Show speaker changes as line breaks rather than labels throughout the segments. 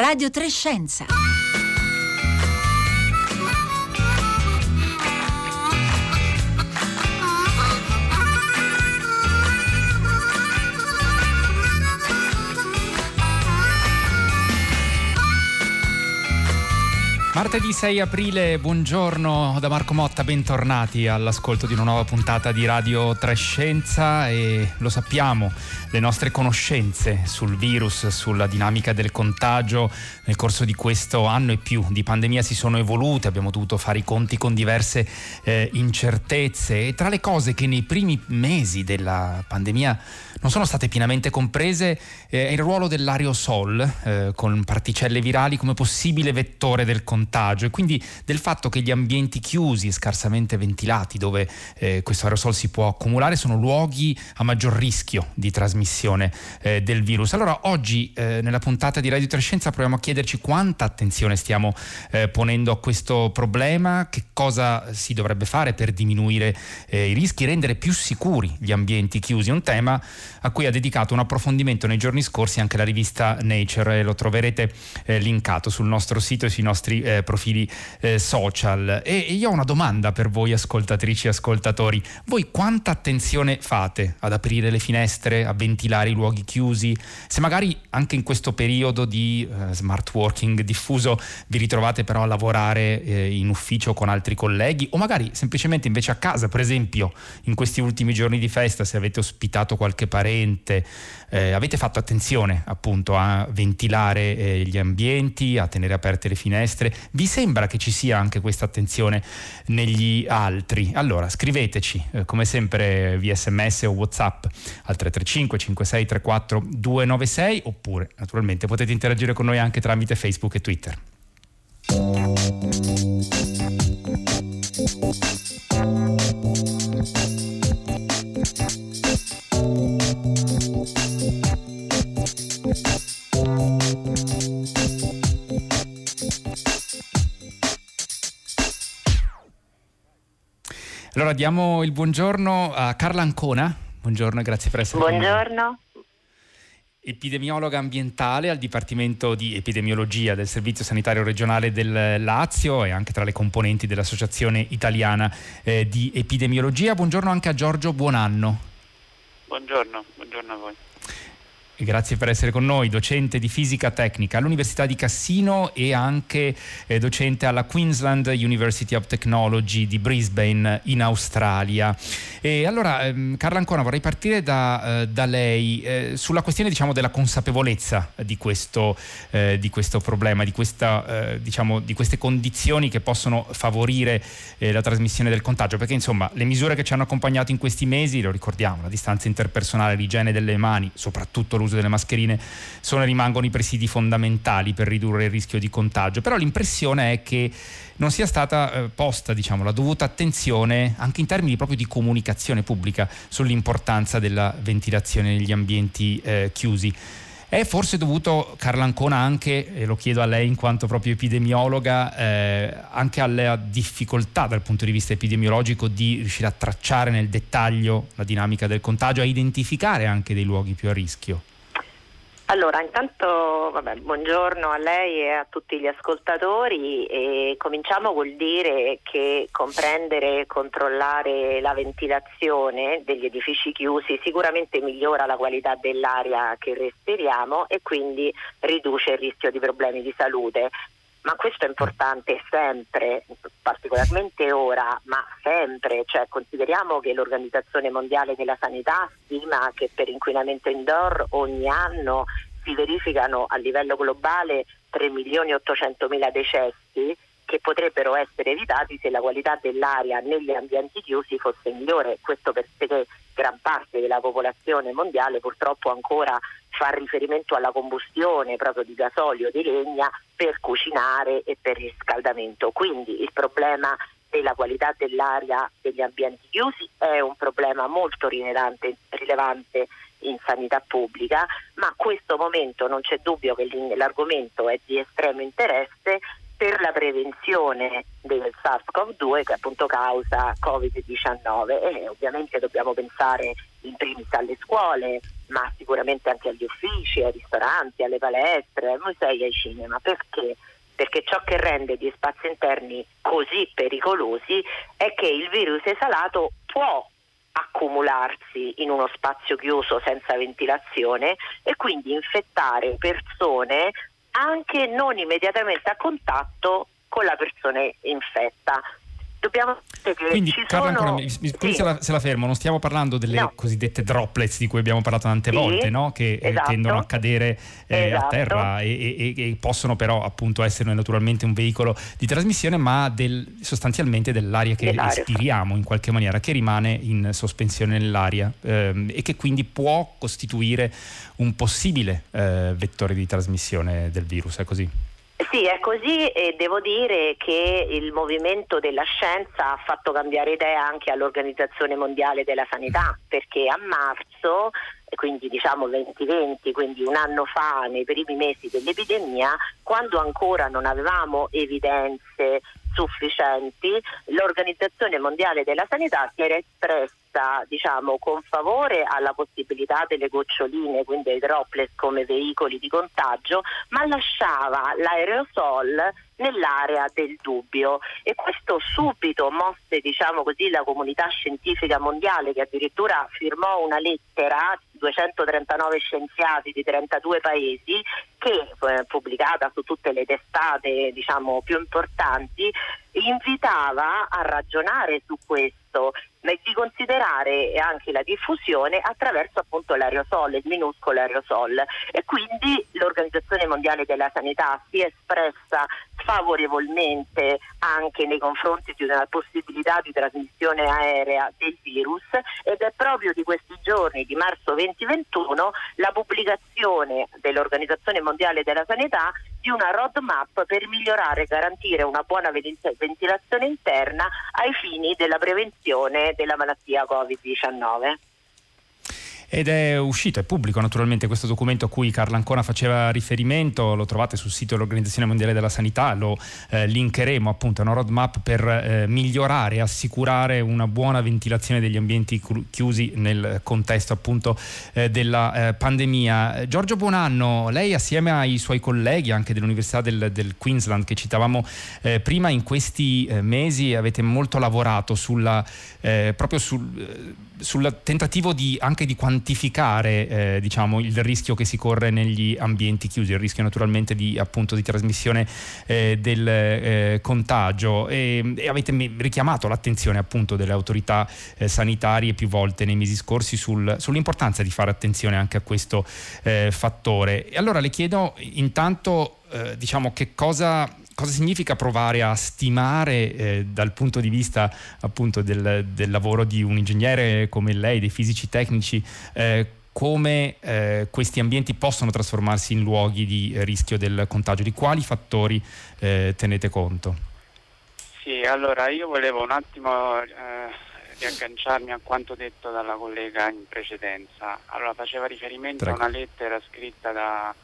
Radio Trescenza.
Martedì 6 aprile, buongiorno da Marco Motta, bentornati all'ascolto di una nuova puntata di Radio Trescenza e lo sappiamo, le nostre conoscenze sul virus, sulla dinamica del contagio. Nel corso di questo anno e più di pandemia si sono evolute, abbiamo dovuto fare i conti con diverse eh, incertezze. E tra le cose che nei primi mesi della pandemia non sono state pienamente comprese eh, è il ruolo dell'aerosol eh, con particelle virali come possibile vettore del contagio e quindi del fatto che gli ambienti chiusi e scarsamente ventilati dove eh, questo aerosol si può accumulare sono luoghi a maggior rischio di trasmissione eh, del virus. Allora oggi eh, nella puntata di Radio Trescenza proviamo a chiederci quanta attenzione stiamo eh, ponendo a questo problema, che cosa si dovrebbe fare per diminuire i rischi, rendere più sicuri gli ambienti chiusi, un tema a cui ha dedicato un approfondimento nei giorni scorsi anche la rivista Nature lo troverete eh, linkato sul nostro sito e sui nostri eh, profili eh, social. E, e io ho una domanda per voi ascoltatrici e ascoltatori. Voi quanta attenzione fate ad aprire le finestre, a ventilare i luoghi chiusi? Se magari anche in questo periodo di eh, smart working diffuso vi ritrovate però a lavorare eh, in ufficio con altri colleghi o magari semplicemente invece a casa, per esempio in questi ultimi giorni di festa se avete ospitato qualche parente eh, avete fatto attenzione appunto a ventilare eh, gli ambienti, a tenere aperte le finestre, vi sembra che ci sia anche questa attenzione negli altri? Allora scriveteci eh, come sempre via sms o whatsapp al 335 56 34 296 oppure naturalmente potete interagire con noi anche tramite Facebook e Twitter. Allora diamo il buongiorno a Carla Ancona. Buongiorno e grazie per essere
qui. Buongiorno.
Epidemiologa ambientale al Dipartimento di Epidemiologia del Servizio Sanitario Regionale del Lazio e anche tra le componenti dell'Associazione Italiana eh, di Epidemiologia. Buongiorno anche a Giorgio Buonanno.
Buongiorno, buongiorno a voi
grazie per essere con noi, docente di fisica tecnica all'Università di Cassino e anche eh, docente alla Queensland University of Technology di Brisbane in Australia. E allora, ehm, Carla Ancona, vorrei partire da, eh, da lei eh, sulla questione diciamo, della consapevolezza di questo, eh, di questo problema, di, questa, eh, diciamo, di, queste condizioni che possono favorire eh, la trasmissione del contagio, perché insomma le misure che ci hanno accompagnato in questi mesi, lo ricordiamo, la distanza interpersonale, l'igiene delle mani, soprattutto l'uso l'uso delle mascherine sono e rimangono i presidi fondamentali per ridurre il rischio di contagio, però l'impressione è che non sia stata eh, posta diciamo, la dovuta attenzione anche in termini proprio di comunicazione pubblica sull'importanza della ventilazione negli ambienti eh, chiusi. È forse dovuto, Carla Ancona, anche, e lo chiedo a lei in quanto proprio epidemiologa, eh, anche alla difficoltà dal punto di vista epidemiologico di riuscire a tracciare nel dettaglio la dinamica del contagio, a identificare anche dei luoghi più a rischio?
Allora, intanto vabbè, buongiorno a lei e a tutti gli ascoltatori. E cominciamo col dire che comprendere e controllare la ventilazione degli edifici chiusi sicuramente migliora la qualità dell'aria che respiriamo e quindi riduce il rischio di problemi di salute. Ma questo è importante sempre, particolarmente ora, ma sempre, cioè consideriamo che l'Organizzazione Mondiale della Sanità stima che per inquinamento indoor ogni anno si verificano a livello globale 3 milioni e 800 mila decessi che potrebbero essere evitati se la qualità dell'aria negli ambienti chiusi fosse migliore. Questo perché gran parte della popolazione mondiale purtroppo ancora fa riferimento alla combustione proprio di gasolio di legna per cucinare e per riscaldamento. Quindi il problema della qualità dell'aria degli ambienti chiusi è un problema molto rilevante, rilevante in sanità pubblica, ma a questo momento non c'è dubbio che l'argomento è di estremo interesse per la prevenzione del SARS-CoV-2 che appunto causa Covid-19 e ovviamente dobbiamo pensare in primis alle scuole, ma sicuramente anche agli uffici, ai ristoranti, alle palestre, ai musei, ai cinema. Perché? Perché ciò che rende gli spazi interni così pericolosi è che il virus esalato può accumularsi in uno spazio chiuso senza ventilazione e quindi infettare persone anche non immediatamente a contatto con la persona infetta. Dobbiamo
quindi Carla ancora, mi, mi, sì. se, la, se, la, fermo, non stiamo parlando delle no. cosiddette droplets di cui abbiamo parlato tante sì, volte, no? che eh, esatto. tendono a cadere eh, esatto. a terra e, e, e, possono però appunto essere naturalmente un veicolo di trasmissione, ma del, sostanzialmente dell'aria che dell'aria. respiriamo in qualche maniera, che rimane in sospensione nell'aria ehm, e che quindi può costituire un possibile eh, vettore di trasmissione del virus, è così?
Sì, è così e devo dire che il movimento della scienza ha fatto cambiare idea anche all'Organizzazione Mondiale della Sanità, perché a marzo, quindi diciamo 2020, quindi un anno fa, nei primi mesi dell'epidemia, quando ancora non avevamo evidenze sufficienti, l'Organizzazione Mondiale della Sanità si era espressa diciamo, con favore alla possibilità delle goccioline, quindi ai droplet come veicoli di contagio, ma lasciava l'aerosol nell'area del dubbio. E questo subito mosse diciamo così, la comunità scientifica mondiale che addirittura firmò una lettera 239 scienziati di 32 paesi che eh, pubblicata su tutte le testate diciamo, più importanti invitava a ragionare su questo e di considerare anche la diffusione attraverso appunto l'aerosol, il minuscolo aerosol. E quindi l'Organizzazione Mondiale della Sanità si è espressa favorevolmente anche nei confronti di una possibilità di trasmissione aerea del virus ed è proprio di questi giorni di marzo 2021 la pubblicazione dell'Organizzazione Mondiale della Sanità di una roadmap per migliorare e garantire una buona ventilazione interna ai fini della prevenzione della malattia Covid-19
ed è uscito, è pubblico naturalmente questo documento a cui Carla Ancona faceva riferimento, lo trovate sul sito dell'Organizzazione Mondiale della Sanità, lo eh, linkeremo appunto, è una roadmap per eh, migliorare e assicurare una buona ventilazione degli ambienti chiusi nel contesto appunto eh, della eh, pandemia. Giorgio Buonanno, lei assieme ai suoi colleghi anche dell'Università del, del Queensland che citavamo eh, prima in questi eh, mesi avete molto lavorato sulla, proprio sul, sul tentativo di, anche di quantificare eh, diciamo, il rischio che si corre negli ambienti chiusi, il rischio naturalmente di, appunto, di trasmissione eh, del eh, contagio e, e, avete richiamato l'attenzione appunto delle autorità eh, sanitarie più volte nei mesi scorsi sul, sull'importanza di fare attenzione anche a questo eh, fattore. E allora le chiedo intanto eh, diciamo che cosa cosa significa provare a stimare eh, dal punto di vista appunto del, del, lavoro di un ingegnere come lei, dei fisici tecnici, eh, come eh, questi ambienti possono trasformarsi in luoghi di rischio del contagio? Di quali fattori eh, tenete conto?
Sì, allora io volevo un attimo eh, riagganciarmi a quanto detto dalla collega in precedenza. Allora faceva riferimento Prego. a una lettera scritta da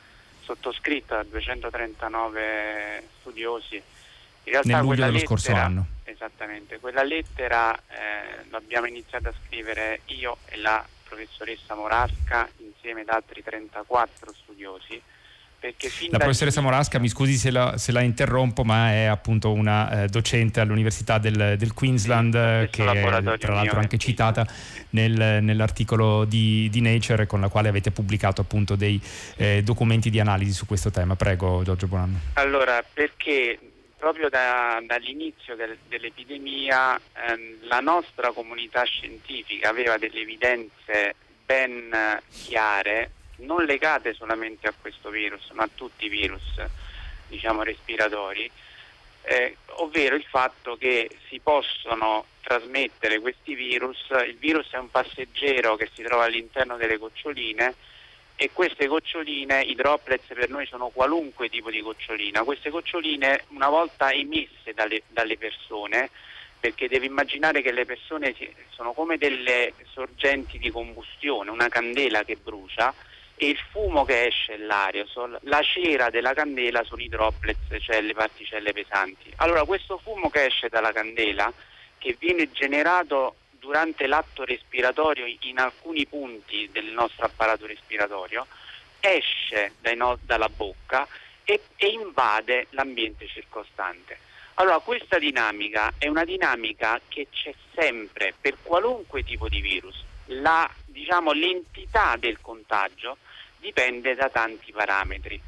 sottoscritta da 239 studiosi.
In realtà Nel luglio dello lettera, scorso anno.
Esattamente, quella lettera eh, l'abbiamo iniziata a scrivere io e la professoressa Morasca insieme ad altri 34 studiosi
la professoressa Morasca, mi scusi se la, se la, interrompo, ma è appunto una eh, docente all'Università del, del Queensland sì, che è tra l'altro anche citata nel, nell'articolo di, di, Nature con la quale avete pubblicato appunto dei eh, documenti di analisi su questo tema. Prego Giorgio Bonanno.
Allora, perché proprio da, dall'inizio del, dell'epidemia ehm, la nostra comunità scientifica aveva delle evidenze ben chiare non legate solamente a questo virus, ma a tutti i virus diciamo, respiratori, eh, ovvero il fatto che si possono trasmettere questi virus, il virus è un passeggero che si trova all'interno delle goccioline e queste goccioline, i droplets per noi sono qualunque tipo di gocciolina, queste goccioline una volta emesse dalle, dalle persone, perché devi immaginare che le persone sono come delle sorgenti di combustione, una candela che brucia, e il fumo che esce l'aerosol, la cera della candela sono i droplets, cioè le particelle pesanti. Allora questo fumo che esce dalla candela, che viene generato durante l'atto respiratorio in alcuni punti del nostro apparato respiratorio, esce no- dalla bocca e, e invade l'ambiente circostante. Allora questa dinamica è una dinamica che c'è sempre per qualunque tipo di virus. La, diciamo, l'entità del contagio dipende da tanti parametri,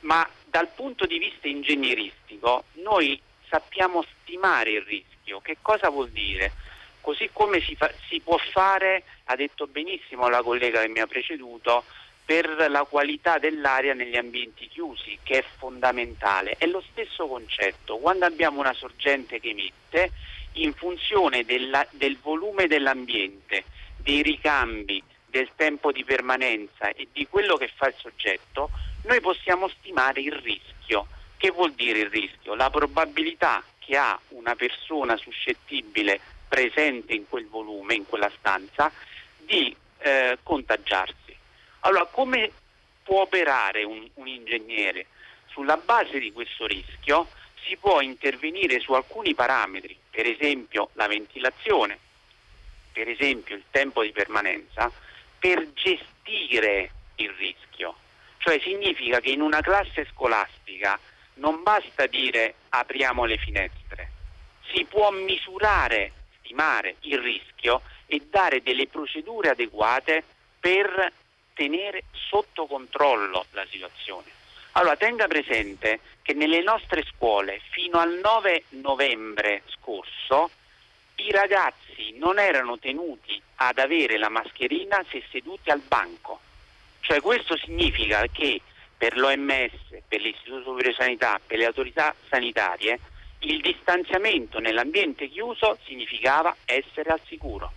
ma dal punto di vista ingegneristico noi sappiamo stimare il rischio. Che cosa vuol dire? Così come si, fa, si può fare, ha detto benissimo la collega che mi ha preceduto, per la qualità dell'aria negli ambienti chiusi, che è fondamentale. È lo stesso concetto. Quando abbiamo una sorgente che emette, in funzione della, del volume dell'ambiente, dei ricambi, del tempo di permanenza e di quello che fa il soggetto, noi possiamo stimare il rischio. Che vuol dire il rischio? La probabilità che ha una persona suscettibile presente in quel volume, in quella stanza, di eh, contagiarsi. Allora, come può operare un, un ingegnere? Sulla base di questo rischio si può intervenire su alcuni parametri, per esempio la ventilazione, per esempio il tempo di permanenza, per gestire il rischio. Cioè significa che in una classe scolastica non basta dire apriamo le finestre, si può misurare, stimare il rischio e dare delle procedure adeguate per tenere sotto controllo la situazione. Allora tenga presente che nelle nostre scuole fino al 9 novembre scorso i ragazzi non erano tenuti ad avere la mascherina se seduti al banco. Cioè questo significa che per l'OMS, per l'Istituto Superiore di Sanità, per le autorità sanitarie, il distanziamento nell'ambiente chiuso significava essere al sicuro.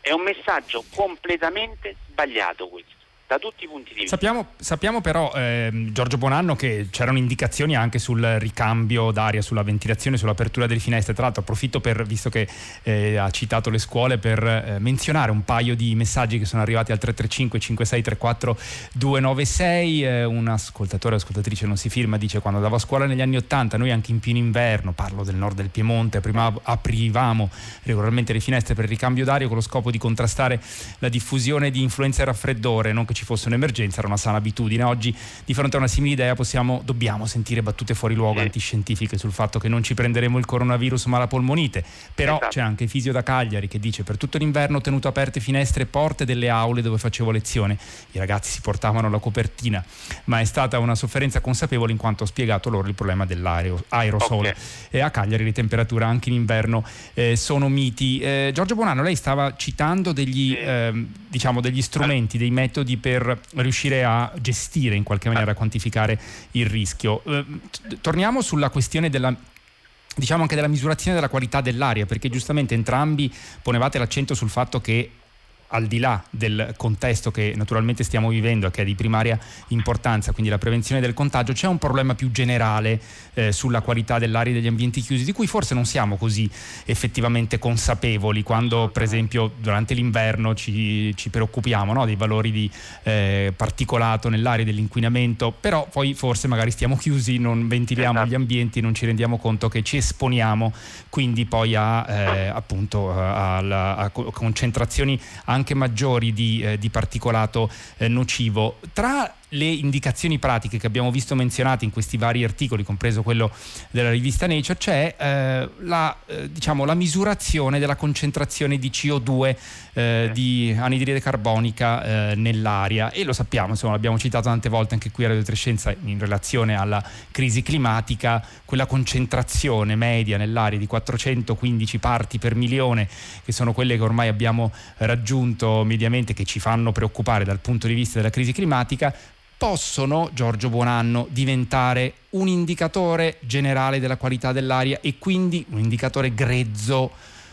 È un messaggio completamente sbagliato questo da tutti i punti di vista.
Sappiamo, sappiamo però, eh, Giorgio Bonanno, che c'erano indicazioni anche sul ricambio d'aria, sulla ventilazione, sull'apertura delle finestre. Tra l'altro approfitto per, visto che eh, ha citato le scuole, per eh, menzionare un paio di messaggi che sono arrivati al 335 5634 296. un ascoltatore o ascoltatrice non si firma, dice quando andavo a scuola negli anni 80, noi anche in pieno inverno, parlo del nord del Piemonte, prima aprivamo regolarmente le finestre per il ricambio d'aria con lo scopo di contrastare la diffusione di influenza e raffreddore, non che ci fosse un'emergenza, era una sana abitudine. Oggi di fronte a una simile idea possiamo, dobbiamo sentire battute fuori luogo antiscientifiche sul fatto che non ci prenderemo il coronavirus ma la polmonite. Però esatto. c'è anche Fisio da Cagliari che dice per tutto l'inverno ho tenuto aperte finestre e porte delle aule dove facevo lezione. I ragazzi si portavano la copertina, ma è stata una sofferenza consapevole in quanto ho spiegato loro il problema dell'aerosol. Okay. E a Cagliari le temperature anche in inverno eh, sono miti. Eh, Giorgio Bonanno, lei stava citando degli, sì. eh, diciamo, degli strumenti, dei metodi per riuscire a gestire in qualche maniera, a quantificare il rischio. Eh, torniamo sulla questione della diciamo anche della misurazione della qualità dell'aria, perché giustamente entrambi ponevate l'accento sul fatto che al di là del contesto che naturalmente stiamo vivendo e che è di primaria importanza, quindi la prevenzione del contagio, c'è un problema più generale eh, sulla qualità dell'aria degli ambienti chiusi, di cui forse non siamo così effettivamente consapevoli quando per esempio durante l'inverno ci, ci preoccupiamo no, dei valori di eh, particolato nell'aria dell'inquinamento, però poi forse magari stiamo chiusi, non ventiliamo esatto. gli ambienti, non ci rendiamo conto che ci esponiamo quindi poi a, eh, appunto, a, a, a concentrazioni anche anche maggiori di, eh, di particolato eh, nocivo. Tra le indicazioni pratiche che abbiamo visto menzionate in questi vari articoli, compreso quello della rivista Nature, c'è eh, la, eh, diciamo, la, misurazione della concentrazione di CO2, eh, di anidride carbonica eh, nell'aria. E lo sappiamo, insomma, l'abbiamo citato tante volte anche qui a Radio Trescenza in relazione alla crisi climatica, quella concentrazione media nell'aria di 415 parti per milione, che sono quelle che ormai abbiamo raggiunto mediamente, che ci fanno preoccupare dal punto di vista della crisi climatica, possono, Giorgio Buonanno, diventare un indicatore generale della qualità dell'aria e quindi un indicatore grezzo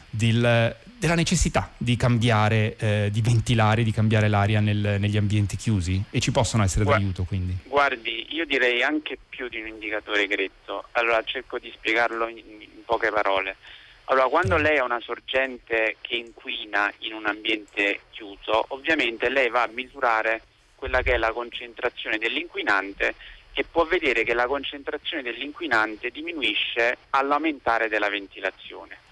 del, della necessità di cambiare, eh, di ventilare, di cambiare l'aria nel, negli ambienti chiusi e ci possono essere
Guardi,
d'aiuto quindi.
Guardi, io direi anche più di un indicatore grezzo, allora cerco di spiegarlo in, in poche parole. Allora, quando lei ha una sorgente che inquina in un ambiente chiuso, ovviamente lei va a misurare quella che è la concentrazione dell'inquinante e può vedere che la concentrazione dell'inquinante diminuisce all'aumentare della ventilazione.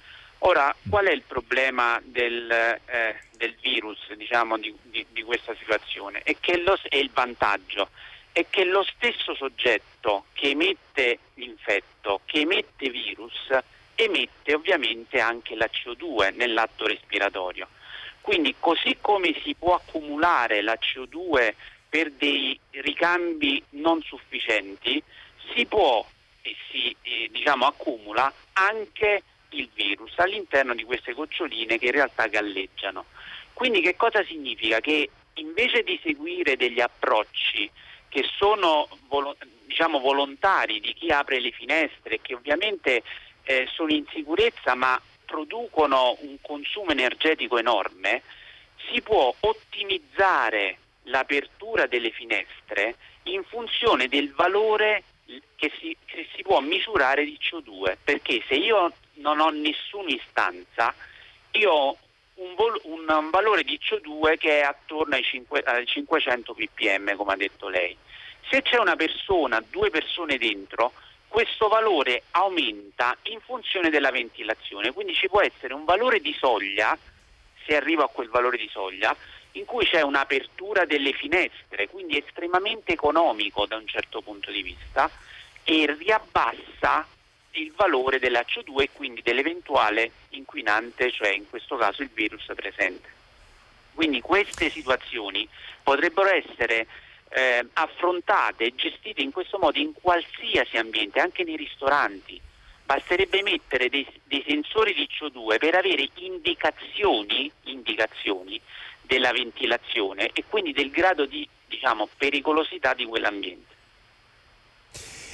Ora, qual è il problema del, eh, del virus diciamo, di, di, di, questa situazione? Lo, è il vantaggio è che lo stesso soggetto che emette l'infetto, che emette virus, emette ovviamente anche la CO2 nell'atto respiratorio. Quindi così come si può accumulare la CO2 per dei ricambi non sufficienti, si può e si eh, diciamo, accumula anche il virus all'interno di queste goccioline che in realtà galleggiano. Quindi che cosa significa? Che invece di seguire degli approcci che sono diciamo, volontari di chi apre le finestre, che ovviamente eh, sono in sicurezza ma producono un consumo energetico enorme, si può ottimizzare l'apertura delle finestre in funzione del valore che si, che si può misurare di CO2, perché se io non ho nessuna istanza, io ho un, vol- un, valore di CO2 che è attorno ai, 5, ai 500 ppm, come ha detto lei. Se c'è una persona, due persone dentro, questo valore aumenta in funzione della ventilazione, quindi ci può essere un valore di soglia, se arrivo a quel valore di soglia, in cui c'è un'apertura delle finestre, quindi estremamente economico da un certo punto di vista, e riabbassa il valore della CO2 e quindi dell'eventuale inquinante, cioè in questo caso il virus presente. Quindi queste situazioni potrebbero essere eh, affrontate e gestite in questo modo in qualsiasi ambiente, anche nei ristoranti. Basterebbe mettere dei, dei sensori di CO2 per avere indicazioni, indicazioni, della ventilazione e quindi del grado di diciamo, pericolosità di quell'ambiente.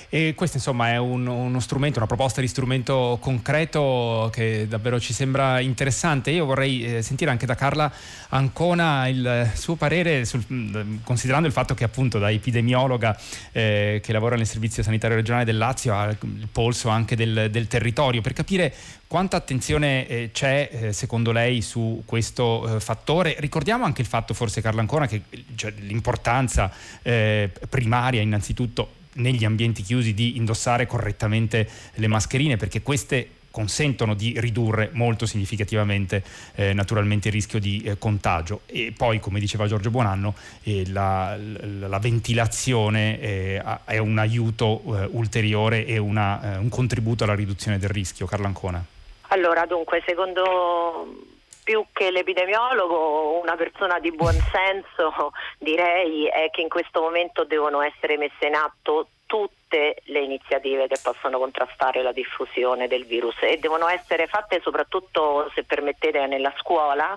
E questo insomma è un, uno strumento, una proposta di strumento concreto che davvero ci sembra interessante. Io vorrei eh, sentire anche da Carla Ancona il suo parere sul, considerando il fatto che appunto da epidemiologa eh, che lavora nel servizio sanitario regionale del Lazio ha il polso anche del, del territorio per capire quanta attenzione eh, c'è eh, secondo lei su questo eh, fattore? Ricordiamo anche il fatto forse Carla Ancona che cioè, l'importanza eh, primaria innanzitutto negli ambienti chiusi di indossare correttamente le mascherine perché queste consentono di ridurre molto significativamente eh, naturalmente il rischio di eh, contagio e poi come diceva Giorgio Buonanno eh, la, la, la, ventilazione eh, è un aiuto eh, ulteriore e una, eh, un contributo alla riduzione del rischio. Carla Ancona.
Allora dunque secondo più che l'epidemiologo, una persona di buon senso direi è che in questo momento devono essere messe in atto tutte le iniziative che possono contrastare la diffusione del virus e devono essere fatte soprattutto, se permettete, nella scuola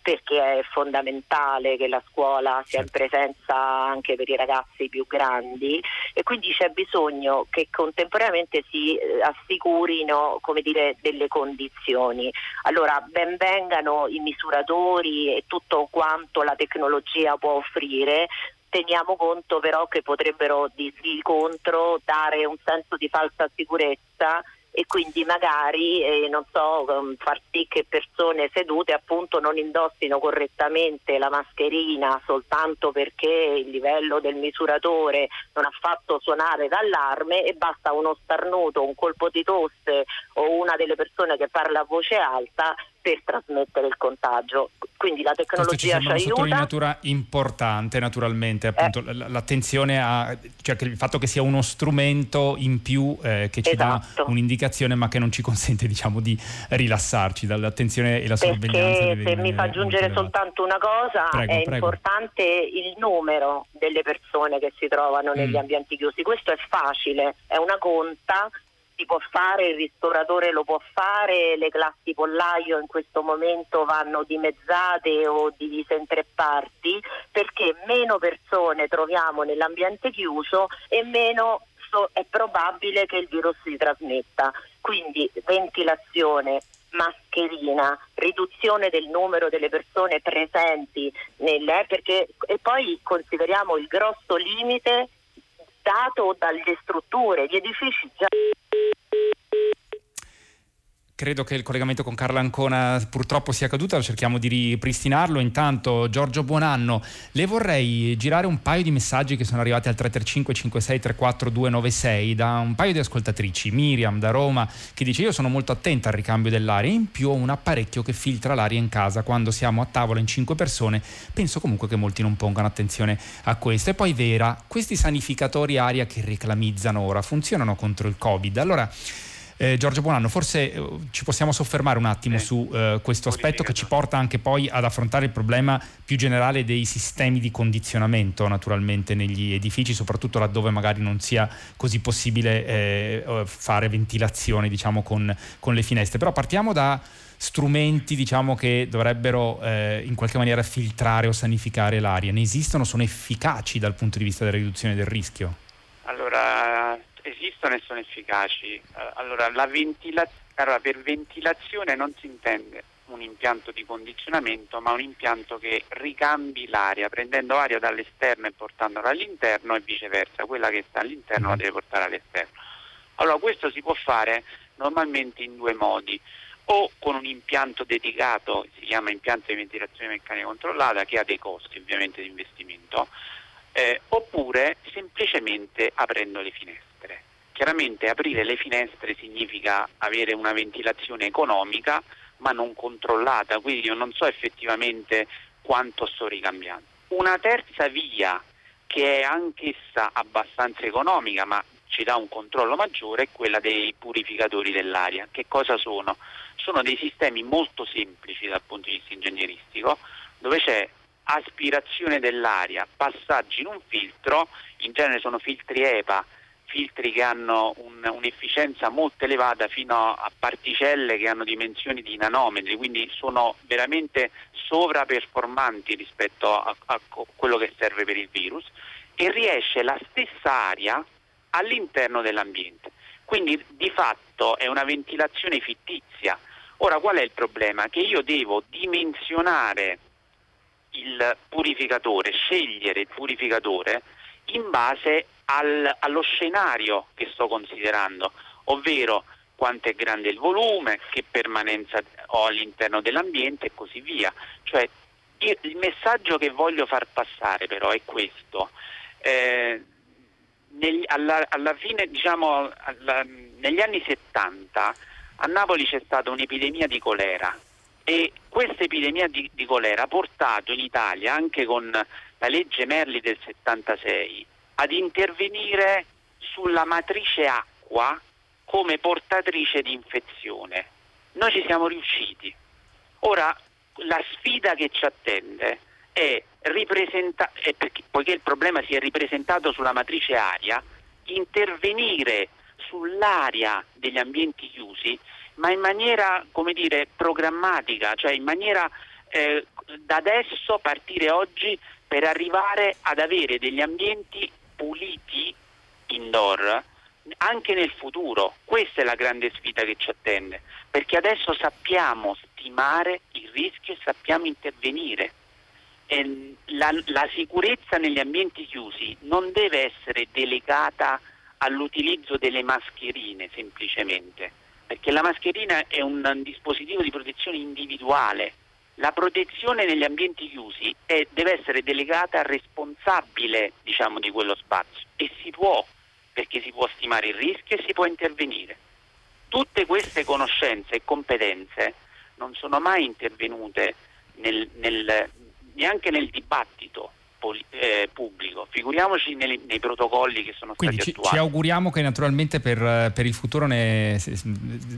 perché è fondamentale che la scuola sia in presenza anche per i ragazzi più grandi e quindi c'è bisogno che contemporaneamente si eh, assicurino dire, delle condizioni. Allora ben vengano i misuratori e tutto quanto la tecnologia può offrire, teniamo conto però che potrebbero di, di contro dare un senso di falsa sicurezza e quindi magari eh, non so, um, far sì che persone sedute appunto non indossino correttamente la mascherina soltanto perché il livello del misuratore non ha fatto suonare d'allarme e basta uno starnuto, un colpo di tosse o una delle persone che parla a voce alta per trasmettere il contagio. Quindi la tecnologia ci aiuta. È una
sottolineatura importante naturalmente, appunto, eh. l'attenzione a cioè il fatto che sia uno strumento in più eh, che ci esatto. dà un'indicazione ma che non ci consente diciamo di rilassarci dall'attenzione e la sorveglianza.
Perché se mi fa aggiungere soltanto una cosa, prego, è prego. importante il numero delle persone che si trovano negli mm. ambienti chiusi. Questo è facile, è una conta si può fare, il ristoratore lo può fare, le classi pollaio in questo momento vanno dimezzate o divise in tre parti perché meno persone troviamo nell'ambiente chiuso e meno è probabile che il virus si trasmetta. Quindi ventilazione, mascherina, riduzione del numero delle persone presenti nelle, perché, e poi consideriamo il grosso limite dato dalle strutture, gli edifici già
Credo che il collegamento con Carla Ancona purtroppo sia caduto, cerchiamo di ripristinarlo. Intanto, Giorgio Buonanno, le vorrei girare un paio di messaggi che sono arrivati al 335 56 34 296 da un paio di ascoltatrici. Miriam da Roma che dice: Io sono molto attenta al ricambio dell'aria. In più ho un apparecchio che filtra l'aria in casa. Quando siamo a tavola in cinque persone, penso comunque che molti non pongano attenzione a questo. E poi, Vera, questi sanificatori aria che reclamizzano ora funzionano contro il Covid. Allora. Eh, Giorgio Buonanno, forse eh, ci possiamo soffermare un attimo eh, su eh, questo aspetto che ci porta anche poi ad affrontare il problema più generale dei sistemi di condizionamento naturalmente negli edifici, soprattutto laddove magari non sia così possibile eh, fare ventilazione diciamo, con, con le finestre. Però partiamo da strumenti diciamo, che dovrebbero eh, in qualche maniera filtrare o sanificare l'aria. Ne esistono? Sono efficaci dal punto di vista della riduzione del rischio?
Allora, esistono e sono efficaci. Eh, allora, ventila- allora, per ventilazione non si intende un impianto di condizionamento, ma un impianto che ricambi l'aria, prendendo aria dall'esterno e portandola all'interno e viceversa, quella che sta all'interno la deve portare all'esterno. Allora, questo si può fare normalmente in due modi, o con un impianto dedicato, si chiama impianto di ventilazione meccanica controllata, che ha dei costi ovviamente di investimento, eh, oppure semplicemente aprendo le finestre. Chiaramente aprire le finestre significa avere una ventilazione economica ma non controllata, quindi io non so effettivamente quanto sto ricambiando. Una terza via che è anch'essa abbastanza economica ma ci dà un controllo maggiore è quella dei purificatori dell'aria. Che cosa sono? Sono dei sistemi molto semplici dal punto di vista ingegneristico dove c'è aspirazione dell'aria, passaggi in un filtro, in genere sono filtri EPA filtri che hanno un, un'efficienza molto elevata fino a particelle che hanno dimensioni di nanometri, quindi sono veramente sovraperformanti rispetto a, a quello che serve per il virus e riesce la stessa aria all'interno dell'ambiente. Quindi di fatto è una ventilazione fittizia. Ora qual è il problema? Che io devo dimensionare il purificatore, scegliere il purificatore in base al, allo scenario che sto considerando, ovvero quanto è grande il volume, che permanenza ho all'interno dell'ambiente e così via. Cioè, il messaggio che voglio far passare però è questo. Eh, negli, alla, alla, fine, diciamo, alla, negli anni 70 a Napoli c'è stata un'epidemia di colera e questa epidemia di, di colera ha portato in Italia, anche con la legge Merli del 76, ad intervenire sulla matrice acqua come portatrice di infezione. Noi ci siamo riusciti. Ora la sfida che ci attende è, ripresenta- è perché, poiché il problema si è ripresentato sulla matrice aria, intervenire sull'aria degli ambienti chiusi, ma in maniera, come dire, programmatica, cioè in maniera eh, da adesso, partire oggi, per arrivare ad avere degli ambienti puliti indoor anche nel futuro. Questa è la grande sfida che ci attende, perché adesso sappiamo stimare il rischio e sappiamo intervenire. E la, la sicurezza negli ambienti chiusi non deve essere delegata all'utilizzo delle mascherine semplicemente, perché la mascherina è un dispositivo di protezione individuale la protezione negli ambienti chiusi è, deve essere delegata al responsabile diciamo, di quello spazio e si può, perché si può stimare il rischio e si può intervenire. Tutte queste conoscenze e competenze non sono mai intervenute nel, nel, neanche nel dibattito poli- eh, pubblico, figuriamoci nei, nei, protocolli che sono
Quindi
stati
ci, attuati. Ci auguriamo che naturalmente per, per il futuro ne,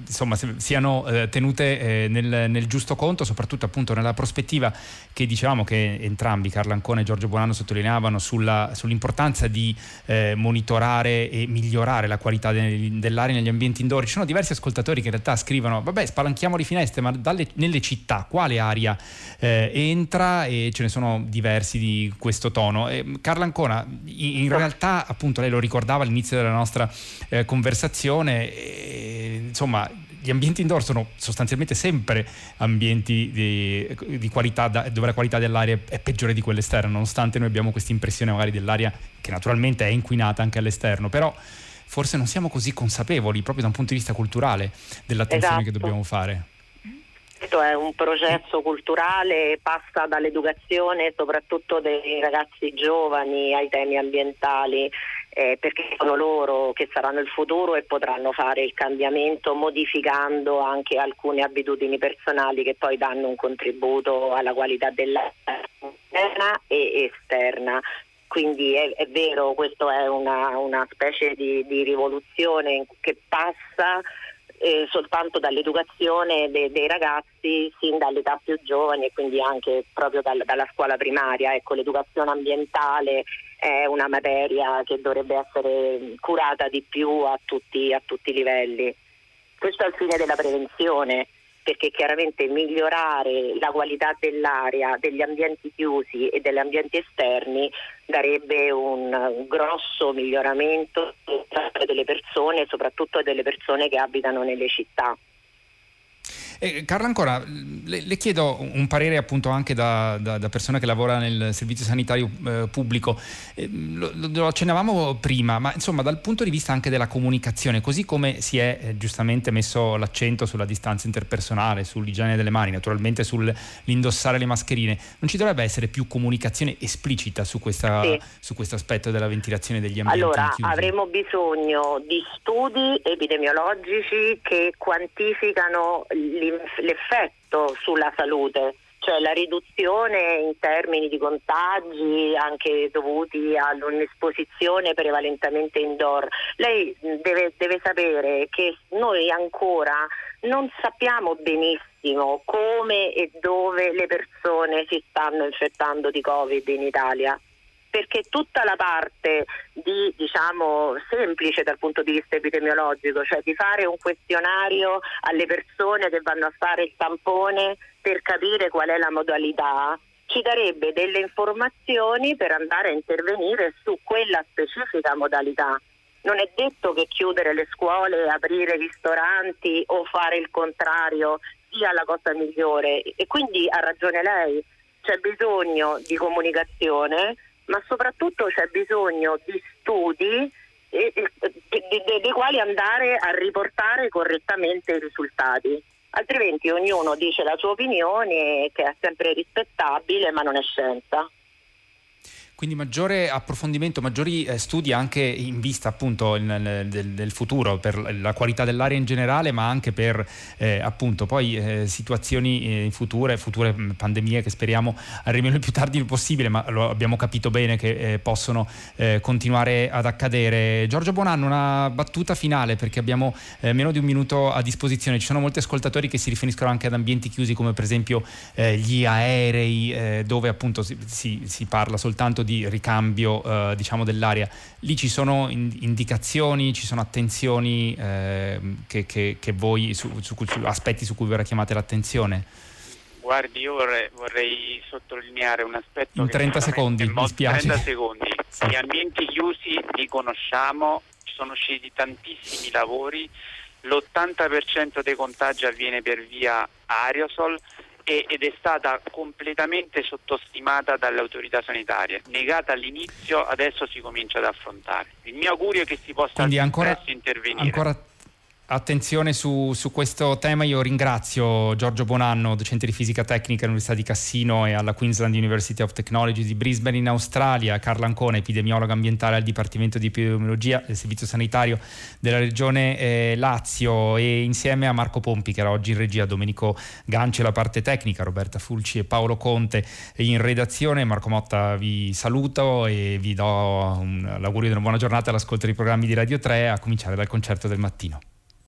insomma, siano eh, tenute eh, nel, nel, giusto conto, soprattutto appunto nella prospettiva che dicevamo che entrambi, Carlo Ancona e Giorgio Buonanno, sottolineavano sulla, sull'importanza di eh, monitorare e migliorare la qualità de, dell'aria negli ambienti indoor. Ci sono diversi ascoltatori che in realtà scrivono, vabbè spalanchiamo le finestre, ma dalle, nelle città quale aria eh, entra? E ce ne sono diversi di questi questo tono. Eh, Carla Ancona, in, in, realtà appunto lei lo ricordava all'inizio della nostra eh, conversazione, eh, insomma gli ambienti indoor sono sostanzialmente sempre ambienti di, di qualità, dove la qualità dell'aria è peggiore di quella esterna, nonostante noi abbiamo questa impressione magari dell'aria che naturalmente è inquinata anche all'esterno, però forse non siamo così consapevoli proprio da un punto di vista culturale dell'attenzione esatto. che dobbiamo fare.
Questo è un processo culturale, passa dall'educazione soprattutto dei ragazzi giovani ai temi ambientali, eh, perché sono loro che saranno il futuro e potranno fare il cambiamento modificando anche alcune abitudini personali che poi danno un contributo alla qualità dell'aria interna e esterna. Quindi è, è vero, questa è una, una specie di, di rivoluzione che passa eh, soltanto dall'educazione de- dei ragazzi sin dall'età più giovane e quindi anche proprio dal- dalla scuola primaria. Ecco, l'educazione ambientale è una materia che dovrebbe essere curata di più a tutti, a tutti i livelli. Questo il fine della prevenzione perché chiaramente migliorare la qualità dell'aria, degli ambienti chiusi e degli ambienti esterni darebbe un grosso miglioramento delle persone, soprattutto delle persone che abitano nelle città.
Eh, Carla ancora, le, le, chiedo un parere appunto anche da, da, da persona che lavora nel servizio sanitario eh, pubblico. Eh, lo, lo, accennavamo prima, ma insomma dal punto di vista anche della comunicazione, così come si è eh, giustamente messo l'accento sulla distanza interpersonale, sull'igiene delle mani, naturalmente sull'indossare le mascherine, non ci dovrebbe essere più comunicazione esplicita su, questa, sì. su questo aspetto della ventilazione degli ambienti?
Allora, avremo bisogno di studi epidemiologici che quantificano gli l'effetto sulla salute, cioè la riduzione in termini di contagi anche dovuti all'esposizione prevalentemente indoor. Lei deve, deve sapere che noi ancora non sappiamo benissimo come e dove le persone si stanno infettando di Covid in Italia perché tutta la parte di, diciamo, semplice dal punto di vista epidemiologico, cioè di fare un questionario alle persone che vanno a fare il tampone per capire qual è la modalità, ci darebbe delle informazioni per andare a intervenire su quella specifica modalità. Non è detto che chiudere le scuole, aprire ristoranti o fare il contrario sia la cosa migliore e quindi ha ragione lei, c'è bisogno di comunicazione ma soprattutto c'è bisogno di studi dei quali andare a riportare correttamente i risultati. Altrimenti ognuno dice la sua opinione che è sempre rispettabile ma non è scienza.
Quindi maggiore approfondimento, maggiori eh, studi anche in vista appunto nel, del, del, futuro per la qualità dell'aria in generale, ma anche per eh, appunto poi eh, situazioni eh, future, future pandemie che speriamo arrivino il più tardi possibile, ma lo abbiamo capito bene che eh, possono eh, continuare ad accadere. Giorgio Bonanno, una battuta finale perché abbiamo meno di un minuto a disposizione. Ci sono molti ascoltatori che si riferiscono anche ad ambienti chiusi come per esempio gli aerei, dove appunto si, si, si parla soltanto di di ricambio eh, diciamo dell'aria, lì ci sono indicazioni, ci sono attenzioni eh, che, che, che, voi, su, su, su, aspetti su cui vorrei chiamate l'attenzione?
Guardi, io vorrei, vorrei, sottolineare un aspetto.
In 30 secondi, mi spiace.
30 secondi. Sì. Gli ambienti chiusi li conosciamo, ci sono usciti tantissimi lavori, l'80% dei contagi avviene per via aerosol ed è stata completamente sottostimata dalle autorità sanitarie, negata all'inizio, adesso si comincia ad affrontare. Il mio augurio è che si possa
ancora, intervenire. Ancora Attenzione su, su, questo tema, io ringrazio Giorgio Bonanno, docente di fisica tecnica all'Università di Cassino e alla Queensland University of Technology di Brisbane in Australia, Carla Ancona, epidemiologa ambientale al Dipartimento di Epidemiologia del Servizio Sanitario della Regione eh, Lazio e insieme a Marco Pompi che era oggi in regia, Domenico Ganci la parte tecnica, Roberta Fulci e Paolo Conte in redazione. Marco Motta vi saluto e vi do un, l'augurio di una buona giornata all'ascolto dei programmi di Radio 3 a cominciare dal concerto del mattino.